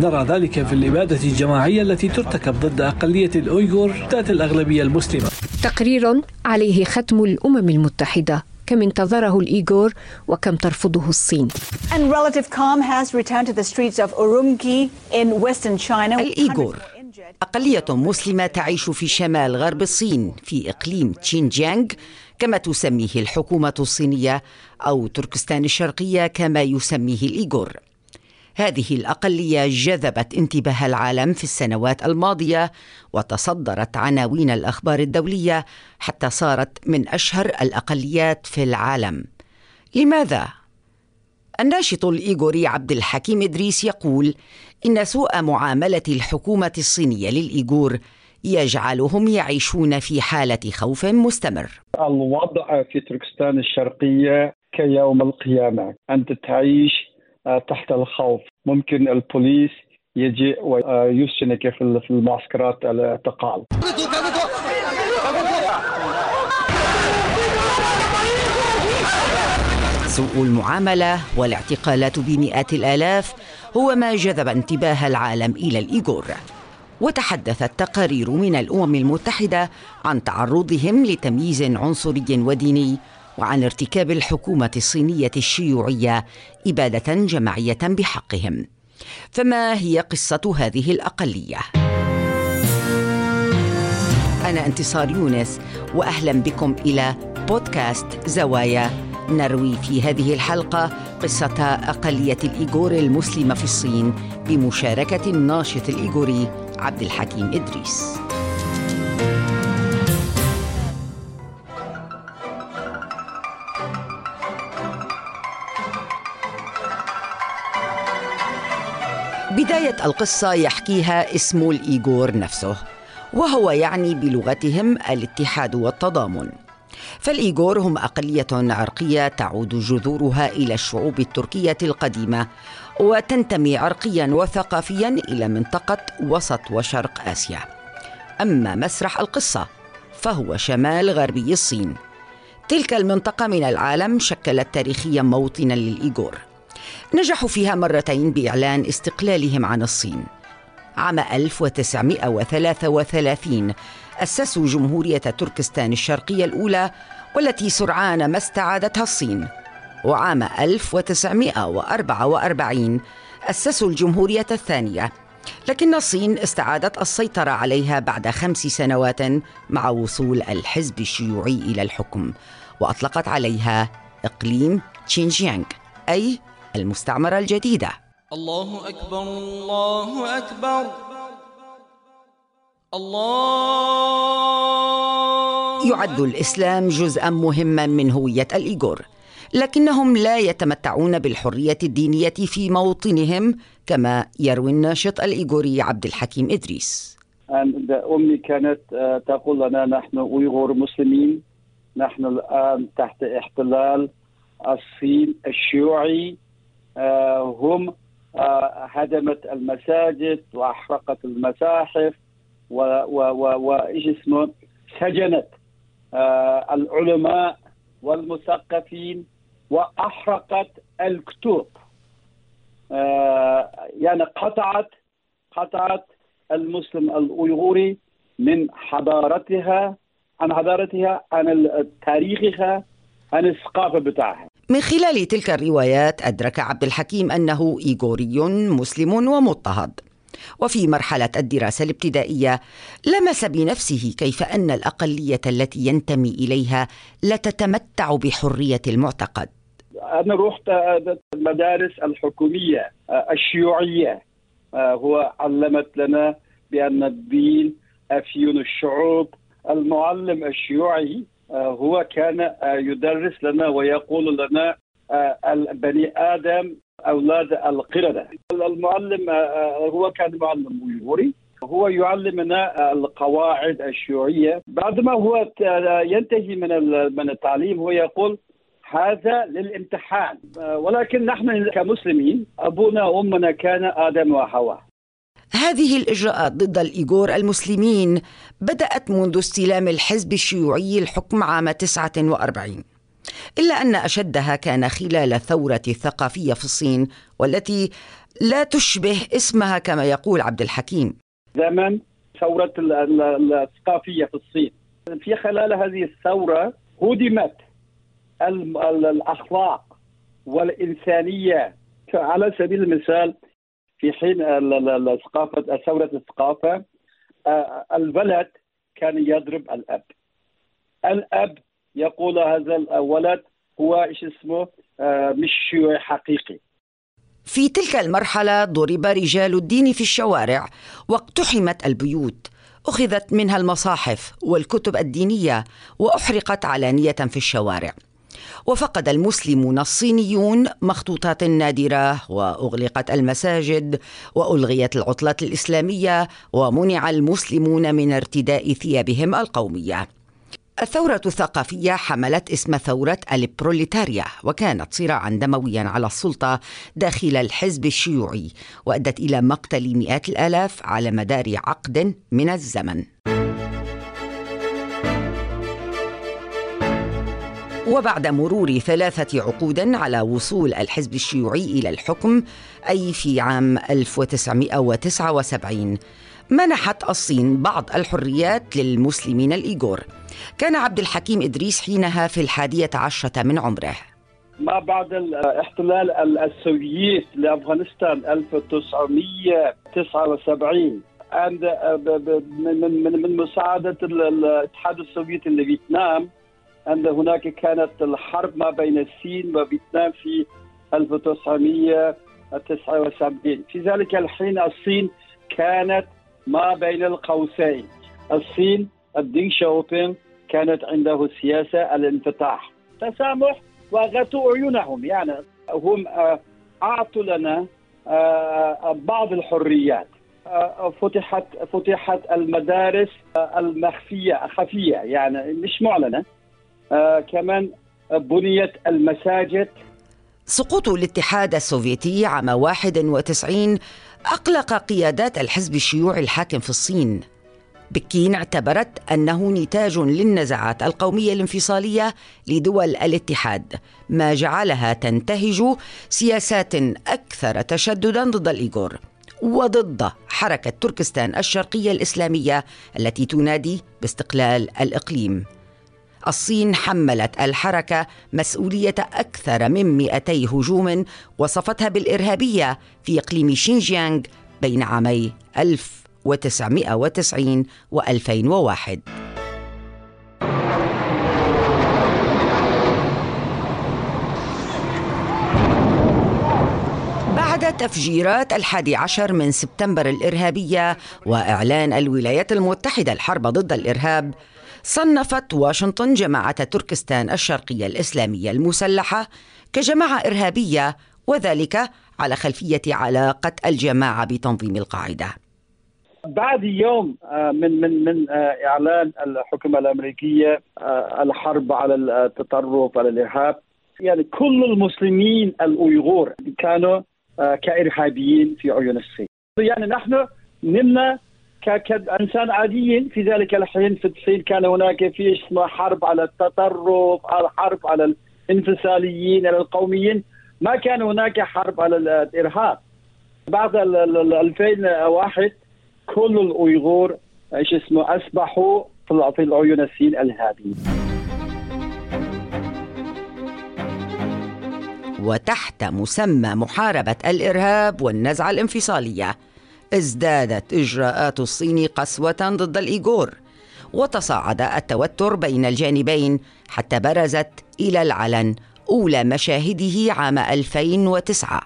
نرى ذلك في الإبادة الجماعية التي ترتكب ضد أقلية الأويغور ذات الأغلبية المسلمة. تقرير عليه ختم الأمم المتحدة كم انتظره الإيغور وكم ترفضه الصين. And relative calm has returned to the streets of Urumqi in western China. الإيغور أقلية مسلمة تعيش في شمال غرب الصين في إقليم تشينجيانغ كما تسميه الحكومة الصينية أو تركستان الشرقية كما يسميه الإيغور. هذه الأقلية جذبت انتباه العالم في السنوات الماضية وتصدرت عناوين الأخبار الدولية حتى صارت من أشهر الأقليات في العالم. لماذا؟ الناشط الإيغوري عبد الحكيم إدريس يقول إن سوء معاملة الحكومة الصينية للإيغور يجعلهم يعيشون في حالة خوف مستمر. الوضع في تركستان الشرقية كيوم القيامة. أنت تعيش تحت الخوف. ممكن البوليس يجي ويسجنك في المعسكرات الاعتقال سوء المعاملة والاعتقالات بمئات الآلاف هو ما جذب انتباه العالم إلى الإيغور. وتحدثت تقارير من الأمم المتحدة عن تعرضهم لتمييز عنصري وديني وعن ارتكاب الحكومة الصينية الشيوعية إبادة جماعية بحقهم فما هي قصة هذه الأقلية؟ أنا انتصار يونس وأهلا بكم إلى بودكاست زوايا نروي في هذه الحلقة قصة أقلية الإيغور المسلمة في الصين بمشاركة الناشط الإيغوري عبد الحكيم إدريس. بداية القصة يحكيها اسم الإيغور نفسه وهو يعني بلغتهم الاتحاد والتضامن. فالإيغور هم أقلية عرقية تعود جذورها إلى الشعوب التركية القديمة وتنتمي عرقيا وثقافيا إلى منطقة وسط وشرق آسيا. أما مسرح القصة فهو شمال غربي الصين. تلك المنطقة من العالم شكلت تاريخيا موطنا للإيغور. نجحوا فيها مرتين بإعلان استقلالهم عن الصين. عام 1933 أسسوا جمهورية تركستان الشرقية الأولى والتي سرعان ما استعادتها الصين. وعام 1944 أسسوا الجمهورية الثانية. لكن الصين استعادت السيطرة عليها بعد خمس سنوات مع وصول الحزب الشيوعي إلى الحكم. وأطلقت عليها إقليم تشينجيانغ أي المستعمرة الجديدة. الله أكبر الله أكبر. الله يعد الإسلام جزءا مهما من هوية الإيغور لكنهم لا يتمتعون بالحرية الدينية في موطنهم كما يروي الناشط الإيغوري عبد الحكيم إدريس. أمي كانت آه، تقول لنا نحن أيغور مسلمين نحن الآن تحت احتلال الصين الشيوعي هم آه، هدمت المساجد وأحرقت المساحف وايش اسمه؟ سجنت آه، العلماء والمثقفين وأحرقت الكتب. يعني قطعت قطعت المسلم الايغوري من حضارتها عن حضارتها عن تاريخها عن الثقافة بتاعها. من خلال تلك الروايات أدرك عبد الحكيم أنه إيغوري مسلم ومضطهد. وفي مرحلة الدراسة الابتدائية لمس بنفسه كيف أن الأقلية التي ينتمي إليها لا تتمتع بحرية المعتقد. أنا رحت المدارس الحكومية الشيوعية. هو علمت لنا بأن الدين أفيون الشعوب. المعلم الشيوعي هو كان آه، يدرس لنا ويقول لنا آه، البني آدم أولاد القردة. المعلم هو كان معلم يوري هو يعلمنا القواعد الشيوعية. بعدما هو ينتهي من من التعليم هو يقول هذا للامتحان. ولكن نحن كمسلمين أبونا وأمنا كان آدم وحواء. هذه الإجراءات ضد الإيغور المسلمين بدأت منذ استلام الحزب الشيوعي الحكم عام 49 إلا أن أشدها كان خلال الثورة الثقافية في الصين والتي لا تشبه اسمها كما يقول عبد الحكيم. زمن ثورة الثقافية في الصين. في خلال هذه الثورة هدمت الأخلاق والإنسانية. على سبيل المثال في حين الثقافة ثورة الثقافة الولد كان يضرب الأب. الأب يقول هذا الولد هو إيش اسمه؟ مش شيوعي حقيقي. في تلك المرحلة ضرب رجال الدين في الشوارع واقتحمت البيوت أخذت منها المصاحف والكتب الدينية وأحرقت علانية في الشوارع. وفقد المسلمون الصينيون مخطوطات نادرة وأغلقت المساجد وألغيت العطلات الإسلامية ومنع المسلمون من ارتداء ثيابهم القومية. الثورة الثقافية حملت اسم ثورة البروليتاريا وكانت صراعا دمويا على السلطة داخل الحزب الشيوعي وأدت إلى مقتل مئات الآلاف على مدار عقد من الزمن. وبعد مرور ثلاثة عقود على وصول الحزب الشيوعي إلى الحكم أي في عام 1979 منحت الصين بعض الحريات للمسلمين الإيغور. كان عبد الحكيم إدريس حينها في الحادية عشرة من عمره. ما بعد الاحتلال السوفيتي لأفغانستان 1979 عند من من من مساعدة الاتحاد السوفيتي لفيتنام أن هناك كانت الحرب ما بين الصين وفيتنام في 1979 في ذلك الحين الصين كانت ما بين القوسين. الصين الدين شاوبينغ كانت عنده سياسة الانفتاح تسامح وغطوا عيونهم. يعني هم أعطوا لنا بعض الحريات. فتحت فتحت المدارس المخفية خفية. يعني مش معلنة. كمان بنيت المساجد. سقوط الاتحاد السوفيتي عام 91 أقلق قيادات الحزب الشيوعي الحاكم في الصين. بكين اعتبرت أنه نتاج للنزعات القومية الانفصالية لدول الاتحاد ما جعلها تنتهج سياسات أكثر تشددا ضد الإيغور وضد حركة تركستان الشرقية الإسلامية التي تنادي باستقلال الإقليم. الصين حملت الحركة مسؤولية أكثر من 200 هجوم وصفتها بالإرهابية في إقليم شينجيانغ بين عامي 1990 و 2001 بعد تفجيرات الحادي عشر من سبتمبر الإرهابية وإعلان الولايات المتحدة الحرب ضد الإرهاب صنفت واشنطن جماعة تركستان الشرقية الإسلامية المسلحة كجماعة إرهابية وذلك على خلفية علاقة الجماعة بتنظيم القاعدة. بعد يوم من من من إعلان الحكومة الأمريكية الحرب على التطرف على الإرهاب يعني كل المسلمين الايغور كانوا كإرهابيين في عيون الصين يعني نحن نمنا كإنسان عاديين في ذلك الحين في الصين كان هناك في اسمه حرب على التطرف حرب على الانفصاليين على القوميين. ما كان هناك حرب على الإرهاب. بعد 2001 كل الايغور إيش اسمه أصبحوا في العيون الصين الارهابيين وتحت مسمى محاربة الإرهاب والنزعة الانفصالية ازدادت إجراءات الصين قسوة ضد الإيغور وتصاعد التوتر بين الجانبين حتى برزت إلى العلن أولى مشاهده عام 2009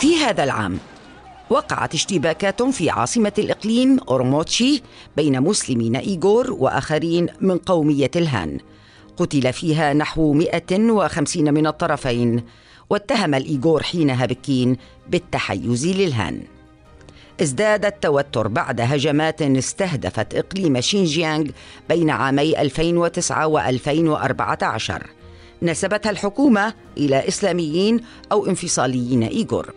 في هذا العام وقعت اشتباكات في عاصمة الإقليم أورموتشي بين مسلمين إيغور وآخرين من قومية الهان. قتل فيها نحو 150 من الطرفين واتهم الإيغور حينها بكين بالتحيز للهان. ازداد التوتر بعد هجمات استهدفت إقليم شينجيانغ بين عامي 2009 و 2014 نسبتها الحكومة إلى إسلاميين أو انفصاليين إيغور.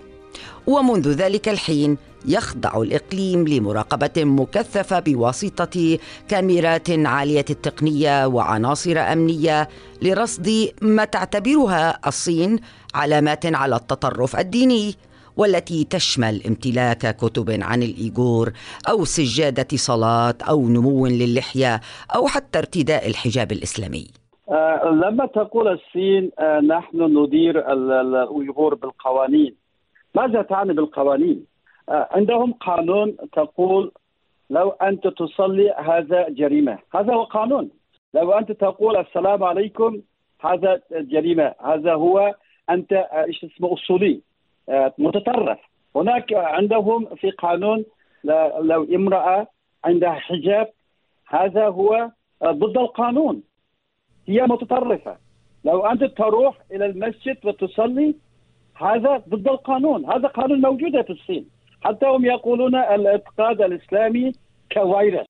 ومنذ ذلك الحين يخضع الإقليم لمراقبة مكثفة بواسطة كاميرات عالية التقنية وعناصر أمنية لرصد ما تعتبرها الصين علامات على التطرف الديني والتي تشمل امتلاك كتب عن الإيغور أو سجادة صلاة أو نمو للحية أو حتى ارتداء الحجاب الإسلامي. آه لما تقول الصين آه نحن ندير الإيغور بالقوانين ماذا تعني بالقوانين؟ عندهم قانون تقول لو أنت تصلي هذا جريمة، هذا هو قانون. لو أنت تقول السلام عليكم هذا جريمة، هذا هو أنت آه، إيش اسمه أصولي آه، متطرف. هناك عندهم في قانون لو امرأة عندها حجاب هذا هو آه، ضد القانون. هي متطرفة. لو أنت تروح إلى المسجد وتصلي هذا ضد القانون، هذا قانون موجود في الصين. حتى هم يقولون الاعتقاد الإسلامي كفيروس.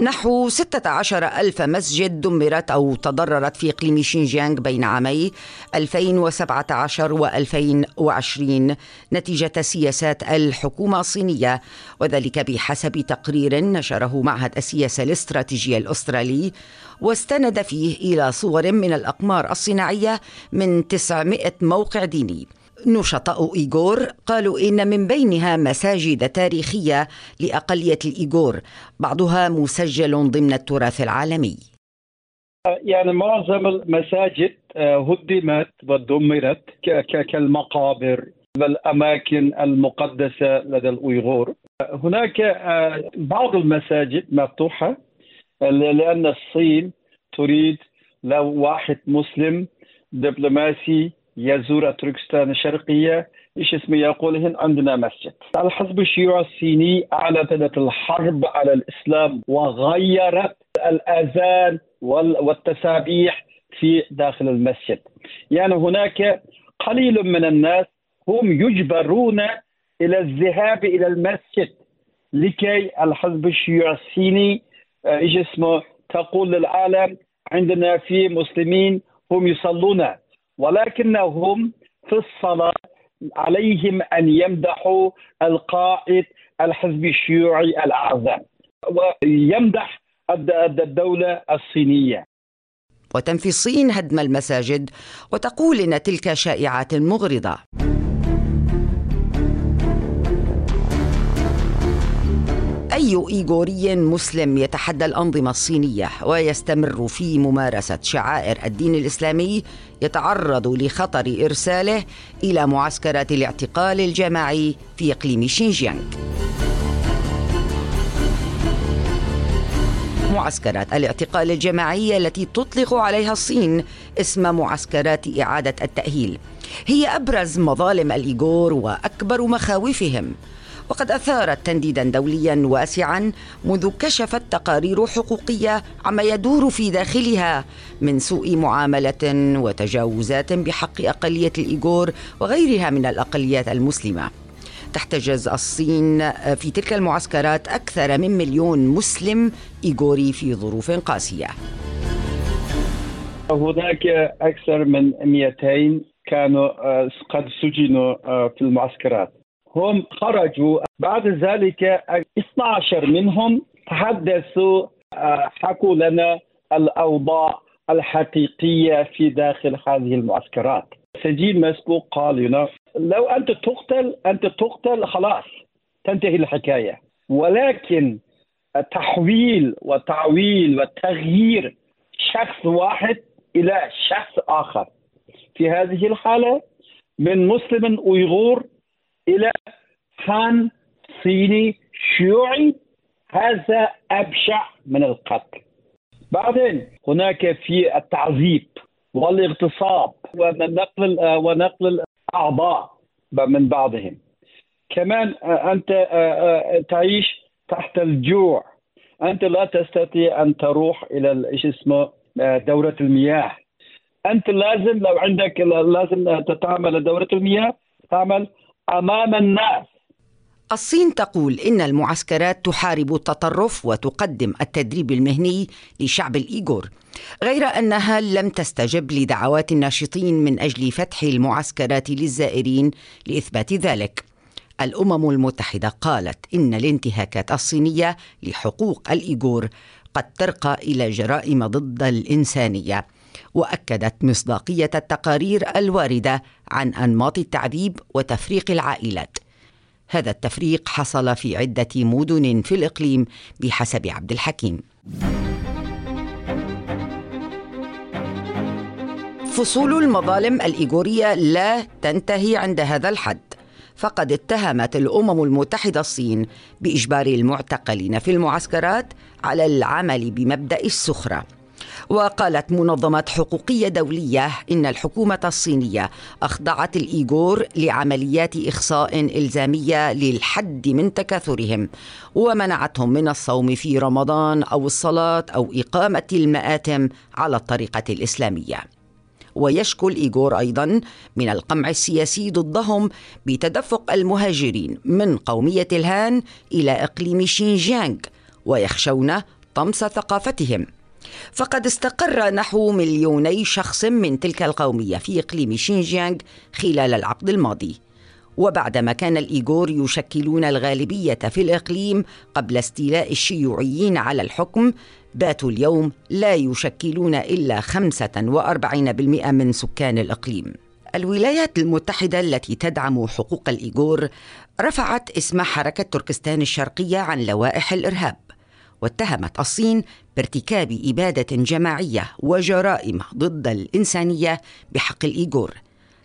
نحو 16 ألف مسجد دمرت أو تضررت في إقليم شينجيانغ بين عامي 2017 و 2020 نتيجة سياسات الحكومة الصينية وذلك بحسب تقرير نشره معهد السياسة الاستراتيجية الأسترالي واستند فيه إلى صور من الأقمار الصناعية من 900 موقع ديني. نشطاء إيغور قالوا إن من بينها مساجد تاريخية لأقلية الإيغور بعضها مسجل ضمن التراث العالمي. يعني معظم المساجد آه، هدمت ودمرت كالمقابر والأماكن المقدسة لدى الأيغور. هناك آه، بعض المساجد مفتوحة لأن الصين تريد لو واحد مسلم دبلوماسي يزور تركستان الشرقية إيش اسمه يقول هنا عندنا مسجد. الحزب الشيوعي الصيني أعلنت الحرب على الإسلام وغيرت الآذان والتسابيح في داخل المسجد. يعني هناك قليل من الناس هم يجبرون إلى الذهاب إلى المسجد لكي الحزب الشيوعي الصيني إيش اسمه تقول للعالم عندنا في مسلمين هم يصلون. ولكنهم في الصلاة عليهم أن يمدحوا القائد الحزب الشيوعي الأعظم ويمدح الدولة الصينية. وتنفي الصين هدم المساجد وتقول إن تلك شائعات مغرضة. أي إيغوري مسلم يتحدى الأنظمة الصينية ويستمر في ممارسة شعائر الدين الإسلامي يتعرض لخطر إرساله إلى معسكرات الاعتقال الجماعي في إقليم شينجيانغ. معسكرات الاعتقال الجماعية التي تطلق عليها الصين اسم معسكرات إعادة التأهيل. هي أبرز مظالم الإيغور وأكبر مخاوفهم. وقد أثارت تنديدا دوليا واسعا منذ كشفت تقارير حقوقية عما يدور في داخلها من سوء معاملة وتجاوزات بحق أقلية الإيغور وغيرها من الأقليات المسلمة. تحتجز الصين في تلك المعسكرات أكثر من مليون مسلم إيغوري في ظروف قاسية. هناك أكثر من 200 كانوا آه، قد سجنوا آه، في المعسكرات. هم خرجوا. بعد ذلك 12 منهم تحدثوا آه، حكوا لنا الأوضاع الحقيقية في داخل هذه المعسكرات. سجين مسبوق قال لنا لو أنت تقتل أنت تقتل خلاص تنتهي الحكاية. ولكن تحويل وتعويل وتغيير شخص واحد إلى شخص آخر في هذه الحالة من مسلم ايغور إلى خان صيني شيوعي هذا أبشع من القتل. بعدين هناك في التعذيب والاغتصاب ونقل ونقل الأعضاء من بعضهم. كمان أنت تعيش تحت الجوع أنت لا تستطيع أن تروح إلى إيش اسمه دورة المياه أنت لازم لو عندك لازم تتعامل دورة المياه تعمل أمام الناس. الصين تقول إن المعسكرات تحارب التطرف وتقدم التدريب المهني لشعب الإيغور غير أنها لم تستجب لدعوات الناشطين من أجل فتح المعسكرات للزائرين لإثبات ذلك. الأمم المتحدة قالت إن الانتهاكات الصينية لحقوق الإيغور قد ترقى إلى جرائم ضد الإنسانية. وأكدت مصداقية التقارير الواردة عن أنماط التعذيب وتفريق العائلات. هذا التفريق حصل في عدة مدن في الإقليم بحسب عبد الحكيم. فصول المظالم الإيغورية لا تنتهي عند هذا الحد فقد اتهمت الأمم المتحدة الصين بإجبار المعتقلين في المعسكرات على العمل بمبدأ السخرة. وقالت منظمات حقوقية دولية إن الحكومة الصينية أخضعت الإيغور لعمليات إخصاء إلزامية للحد من تكاثرهم ومنعتهم من الصوم في رمضان أو الصلاة أو إقامة المآتم على الطريقة الإسلامية. ويشكو الإيغور أيضا من القمع السياسي ضدهم بتدفق المهاجرين من قومية الهان إلى إقليم شينجيانغ ويخشون طمس ثقافتهم. فقد استقر نحو مليوني شخص من تلك القومية في إقليم شينجيانغ خلال العقد الماضي. وبعدما كان الإيغور يشكلون الغالبية في الإقليم قبل استيلاء الشيوعيين على الحكم باتوا اليوم لا يشكلون إلا 45% من سكان الإقليم. الولايات المتحدة التي تدعم حقوق الإيغور رفعت اسم حركة تركستان الشرقية عن لوائح الإرهاب. واتهمت الصين بارتكاب إبادة جماعية وجرائم ضد الإنسانية بحق الإيغور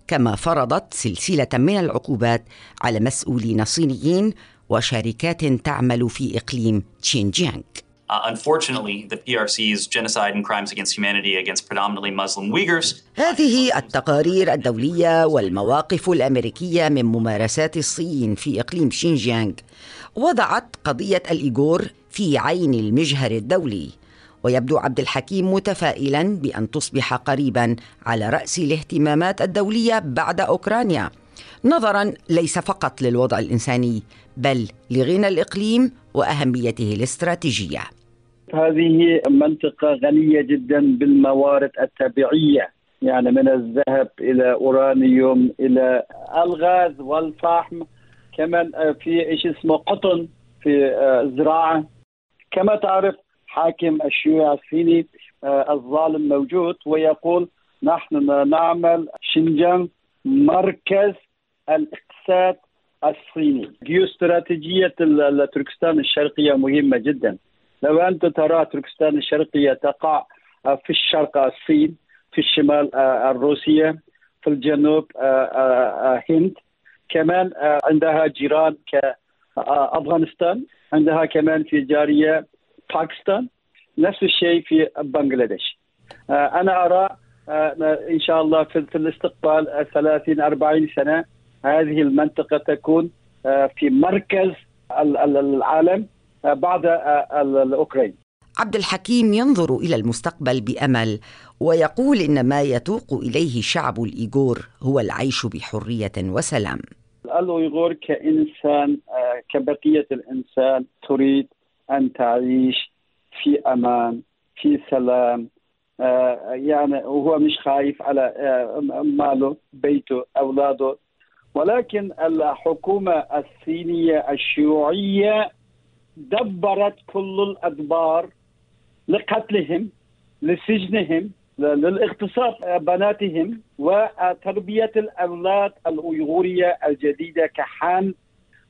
كما فرضت سلسلة من العقوبات على مسؤولين صينيين وشركات تعمل في إقليم تشينجيانغ Uh, unfortunately, the PRC's genocide and crimes against humanity against predominantly Muslim Uyghurs. هذه التقارير الدولية والمواقف الأمريكية من ممارسات الصين في إقليم شينجيانغ وضعت قضية الإيغور في عين المجهر الدولي ويبدو عبد الحكيم متفائلا بأن تصبح قريبا على رأس الاهتمامات الدولية بعد أوكرانيا. نظرا ليس فقط للوضع الإنساني بل لغنى الإقليم وأهميته الاستراتيجية. هذه منطقة غنية جدا بالموارد الطبيعية يعني من الذهب إلى أورانيوم إلى الغاز والفحم كمان في شيء اسمه قطن في الزراعة كما تعرف حاكم الشيوعي الصيني آه، الظالم موجود ويقول نحن نعمل شنجان مركز الاقتصاد الصيني. جيوستراتيجية تركستان الشرقية مهمة جدا. لو أنت ترى تركستان الشرقية تقع آه، في الشرق الصين في الشمال آه، الروسية في الجنوب هند كمان عندها جيران كأفغانستان عندها كمان في جارية باكستان نفس الشيء في بنغلاديش آه، أنا أرى آه، إن شاء الله في الاستقبال 30 40 سنة هذه المنطقة تكون آه، في مركز العالم بعد الأوكرين عبد الحكيم ينظر إلى المستقبل بأمل ويقول إن ما يتوق إليه شعب الإيغور هو العيش بحرية وسلام. الأيغور كإنسان كبقية الإنسان تريد أن تعيش في أمان في سلام. آه، يعني وهو مش خايف على آه، ماله بيته أولاده. ولكن الحكومة الصينية الشيوعية دبرت كل الأدبار لقتلهم لسجنهم. للاغتصاب بناتهم وتربية الأولاد الايغوريه الجديدة كحان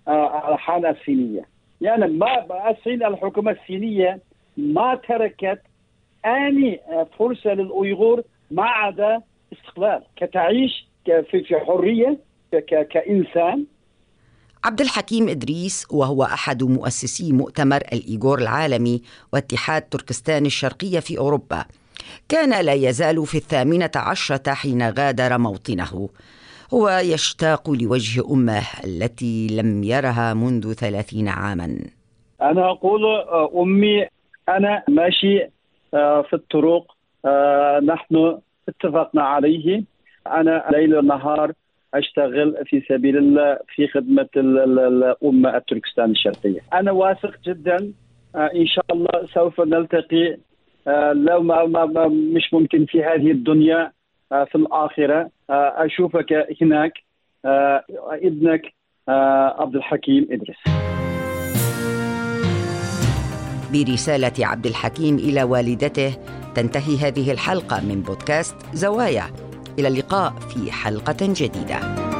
آه، الحان الصينية. يعني ما الصين الحكومة الصينية ما تركت أني فرصة للايغور ما عدا استقلال كتعيش في حرية كإنسان. عبد الحكيم إدريس وهو أحد مؤسسي مؤتمر الإيغور العالمي واتحاد تركستان الشرقية في أوروبا. كان لا يزال في الثامنة عشرة حين غادر موطنه. هو يشتاق لوجه أمه التي لم يرها منذ ثلاثين عاما. أنا أقول آه، أمي أنا ماشي آه، في الطرق آه، نحن اتفقنا عليه. أنا ليل ونهار أشتغل في سبيل الله في خدمة الامه التركستان الشرقية. أنا واثق جدا إن شاء الله سوف نلتقي لو ما, ما, ما مش ممكن في هذه الدنيا في الآخرة. أشوفك هناك. ابنك عبد الحكيم إدريس. برسالة عبد الحكيم إلى والدته تنتهي هذه الحلقة من بودكاست زوايا. إلى اللقاء في حلقة جديدة.